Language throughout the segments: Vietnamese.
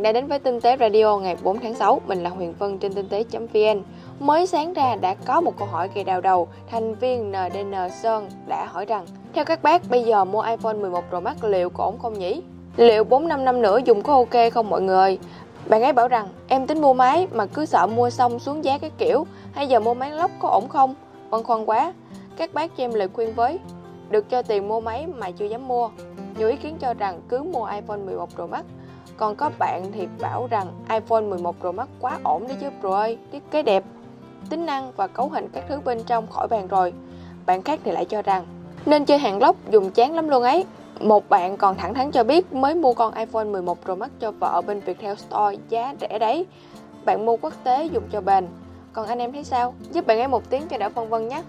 bạn đã đến với Tinh tế Radio ngày 4 tháng 6. Mình là Huyền Vân trên tinh tế.vn. Mới sáng ra đã có một câu hỏi gây đau đầu. Thành viên NDN Sơn đã hỏi rằng Theo các bác, bây giờ mua iPhone 11 Pro Max liệu có ổn không nhỉ? Liệu 4-5 năm nữa dùng có ok không mọi người? Bạn ấy bảo rằng em tính mua máy mà cứ sợ mua xong xuống giá cái kiểu hay giờ mua máy lóc có ổn không? Băn khoăn quá. Các bác cho em lời khuyên với. Được cho tiền mua máy mà chưa dám mua. Nhiều ý kiến cho rằng cứ mua iPhone 11 Pro Max còn có bạn thì bảo rằng iPhone 11 Pro Max quá ổn đấy chứ Pro ơi, thiết kế đẹp, tính năng và cấu hình các thứ bên trong khỏi bàn rồi. Bạn khác thì lại cho rằng nên chơi hàng lốc dùng chán lắm luôn ấy. Một bạn còn thẳng thắn cho biết mới mua con iPhone 11 Pro Max cho vợ bên Viettel Store giá rẻ đấy. Bạn mua quốc tế dùng cho bền. Còn anh em thấy sao? Giúp bạn ấy một tiếng cho đỡ phân vân nhé.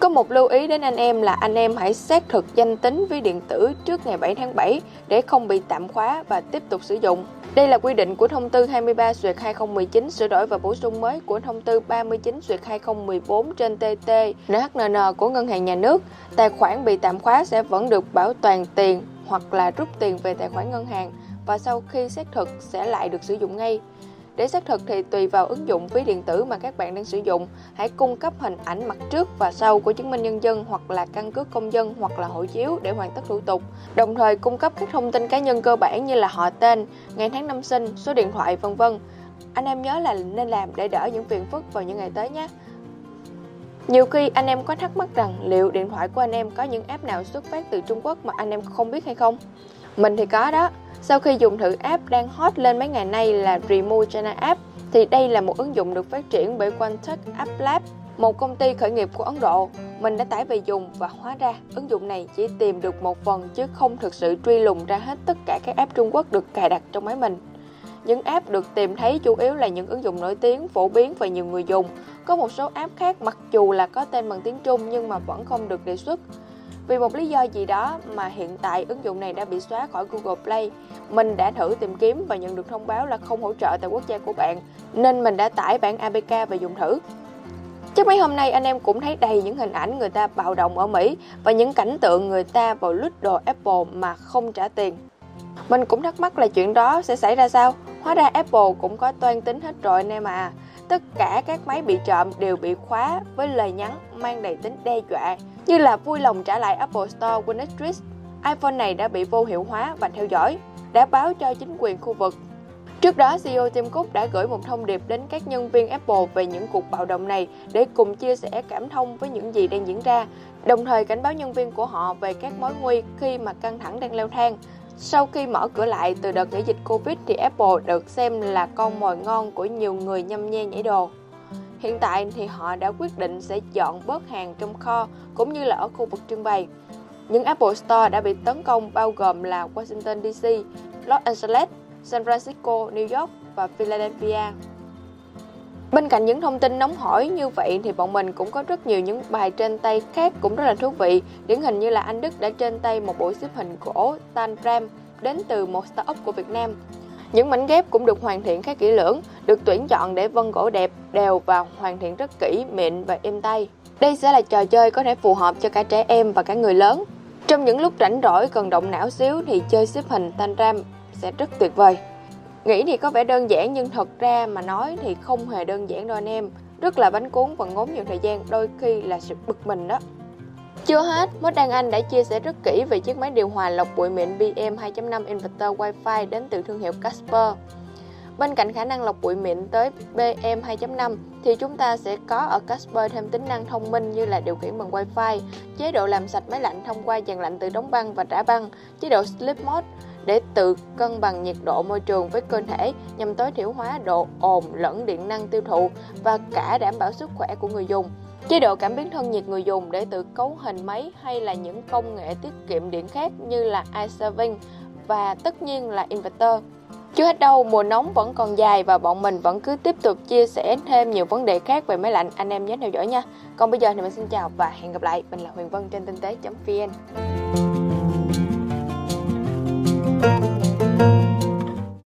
Có một lưu ý đến anh em là anh em hãy xác thực danh tính ví điện tử trước ngày 7 tháng 7 để không bị tạm khóa và tiếp tục sử dụng. Đây là quy định của thông tư 23 duyệt 2019 sửa đổi và bổ sung mới của thông tư 39 duyệt 2014 trên TT NHNN của Ngân hàng Nhà nước. Tài khoản bị tạm khóa sẽ vẫn được bảo toàn tiền hoặc là rút tiền về tài khoản ngân hàng và sau khi xác thực sẽ lại được sử dụng ngay. Để xác thực thì tùy vào ứng dụng ví điện tử mà các bạn đang sử dụng, hãy cung cấp hình ảnh mặt trước và sau của chứng minh nhân dân hoặc là căn cước công dân hoặc là hộ chiếu để hoàn tất thủ tục. Đồng thời cung cấp các thông tin cá nhân cơ bản như là họ tên, ngày tháng năm sinh, số điện thoại vân vân. Anh em nhớ là nên làm để đỡ những phiền phức vào những ngày tới nhé. Nhiều khi anh em có thắc mắc rằng liệu điện thoại của anh em có những app nào xuất phát từ Trung Quốc mà anh em không biết hay không? Mình thì có đó. Sau khi dùng thử app đang hot lên mấy ngày nay là Remove China App, thì đây là một ứng dụng được phát triển bởi Quantech App Lab, một công ty khởi nghiệp của Ấn Độ. Mình đã tải về dùng và hóa ra ứng dụng này chỉ tìm được một phần chứ không thực sự truy lùng ra hết tất cả các app Trung Quốc được cài đặt trong máy mình. Những app được tìm thấy chủ yếu là những ứng dụng nổi tiếng, phổ biến và nhiều người dùng. Có một số app khác mặc dù là có tên bằng tiếng Trung nhưng mà vẫn không được đề xuất. Vì một lý do gì đó mà hiện tại ứng dụng này đã bị xóa khỏi Google Play. Mình đã thử tìm kiếm và nhận được thông báo là không hỗ trợ tại quốc gia của bạn, nên mình đã tải bản APK và dùng thử. Chắc mấy hôm nay anh em cũng thấy đầy những hình ảnh người ta bạo động ở Mỹ và những cảnh tượng người ta vào lút đồ Apple mà không trả tiền. Mình cũng thắc mắc là chuyện đó sẽ xảy ra sao? Hóa ra Apple cũng có toan tính hết rồi anh em à. Tất cả các máy bị trộm đều bị khóa với lời nhắn mang đầy tính đe dọa như là vui lòng trả lại Apple Store của iPhone này đã bị vô hiệu hóa và theo dõi, đã báo cho chính quyền khu vực. Trước đó, CEO Tim Cook đã gửi một thông điệp đến các nhân viên Apple về những cuộc bạo động này để cùng chia sẻ cảm thông với những gì đang diễn ra, đồng thời cảnh báo nhân viên của họ về các mối nguy khi mà căng thẳng đang leo thang. Sau khi mở cửa lại từ đợt nghỉ dịch Covid thì Apple được xem là con mồi ngon của nhiều người nhâm nhe nhảy đồ. Hiện tại thì họ đã quyết định sẽ dọn bớt hàng trong kho cũng như là ở khu vực trưng bày. Những Apple Store đã bị tấn công bao gồm là Washington DC, Los Angeles, San Francisco, New York và Philadelphia. Bên cạnh những thông tin nóng hổi như vậy thì bọn mình cũng có rất nhiều những bài trên tay khác cũng rất là thú vị. Điển hình như là anh Đức đã trên tay một bộ xếp hình gỗ Tan Ram đến từ một startup của Việt Nam. Những mảnh ghép cũng được hoàn thiện khá kỹ lưỡng, được tuyển chọn để vân gỗ đẹp, đều và hoàn thiện rất kỹ, mịn và êm tay. Đây sẽ là trò chơi có thể phù hợp cho cả trẻ em và cả người lớn. Trong những lúc rảnh rỗi cần động não xíu thì chơi xếp hình Tan Ram sẽ rất tuyệt vời. Nghĩ thì có vẻ đơn giản nhưng thật ra mà nói thì không hề đơn giản đâu anh em. Rất là bánh cuốn và ngốn nhiều thời gian, đôi khi là sự bực mình đó. Chưa hết, mốt Đăng Anh đã chia sẻ rất kỹ về chiếc máy điều hòa lọc bụi mịn BM 2.5 inverter Wi-Fi đến từ thương hiệu Casper. Bên cạnh khả năng lọc bụi mịn tới BM 2.5 thì chúng ta sẽ có ở Casper thêm tính năng thông minh như là điều khiển bằng Wi-Fi, chế độ làm sạch máy lạnh thông qua dàn lạnh tự đóng băng và trả băng, chế độ Sleep Mode để tự cân bằng nhiệt độ môi trường với cơ thể nhằm tối thiểu hóa độ ồn lẫn điện năng tiêu thụ và cả đảm bảo sức khỏe của người dùng. Chế độ cảm biến thân nhiệt người dùng để tự cấu hình máy hay là những công nghệ tiết kiệm điện khác như là iServing và tất nhiên là inverter. Chưa hết đâu, mùa nóng vẫn còn dài và bọn mình vẫn cứ tiếp tục chia sẻ thêm nhiều vấn đề khác về máy lạnh. Anh em nhớ theo dõi nha. Còn bây giờ thì mình xin chào và hẹn gặp lại. Mình là Huyền Vân trên tinh tế.vn.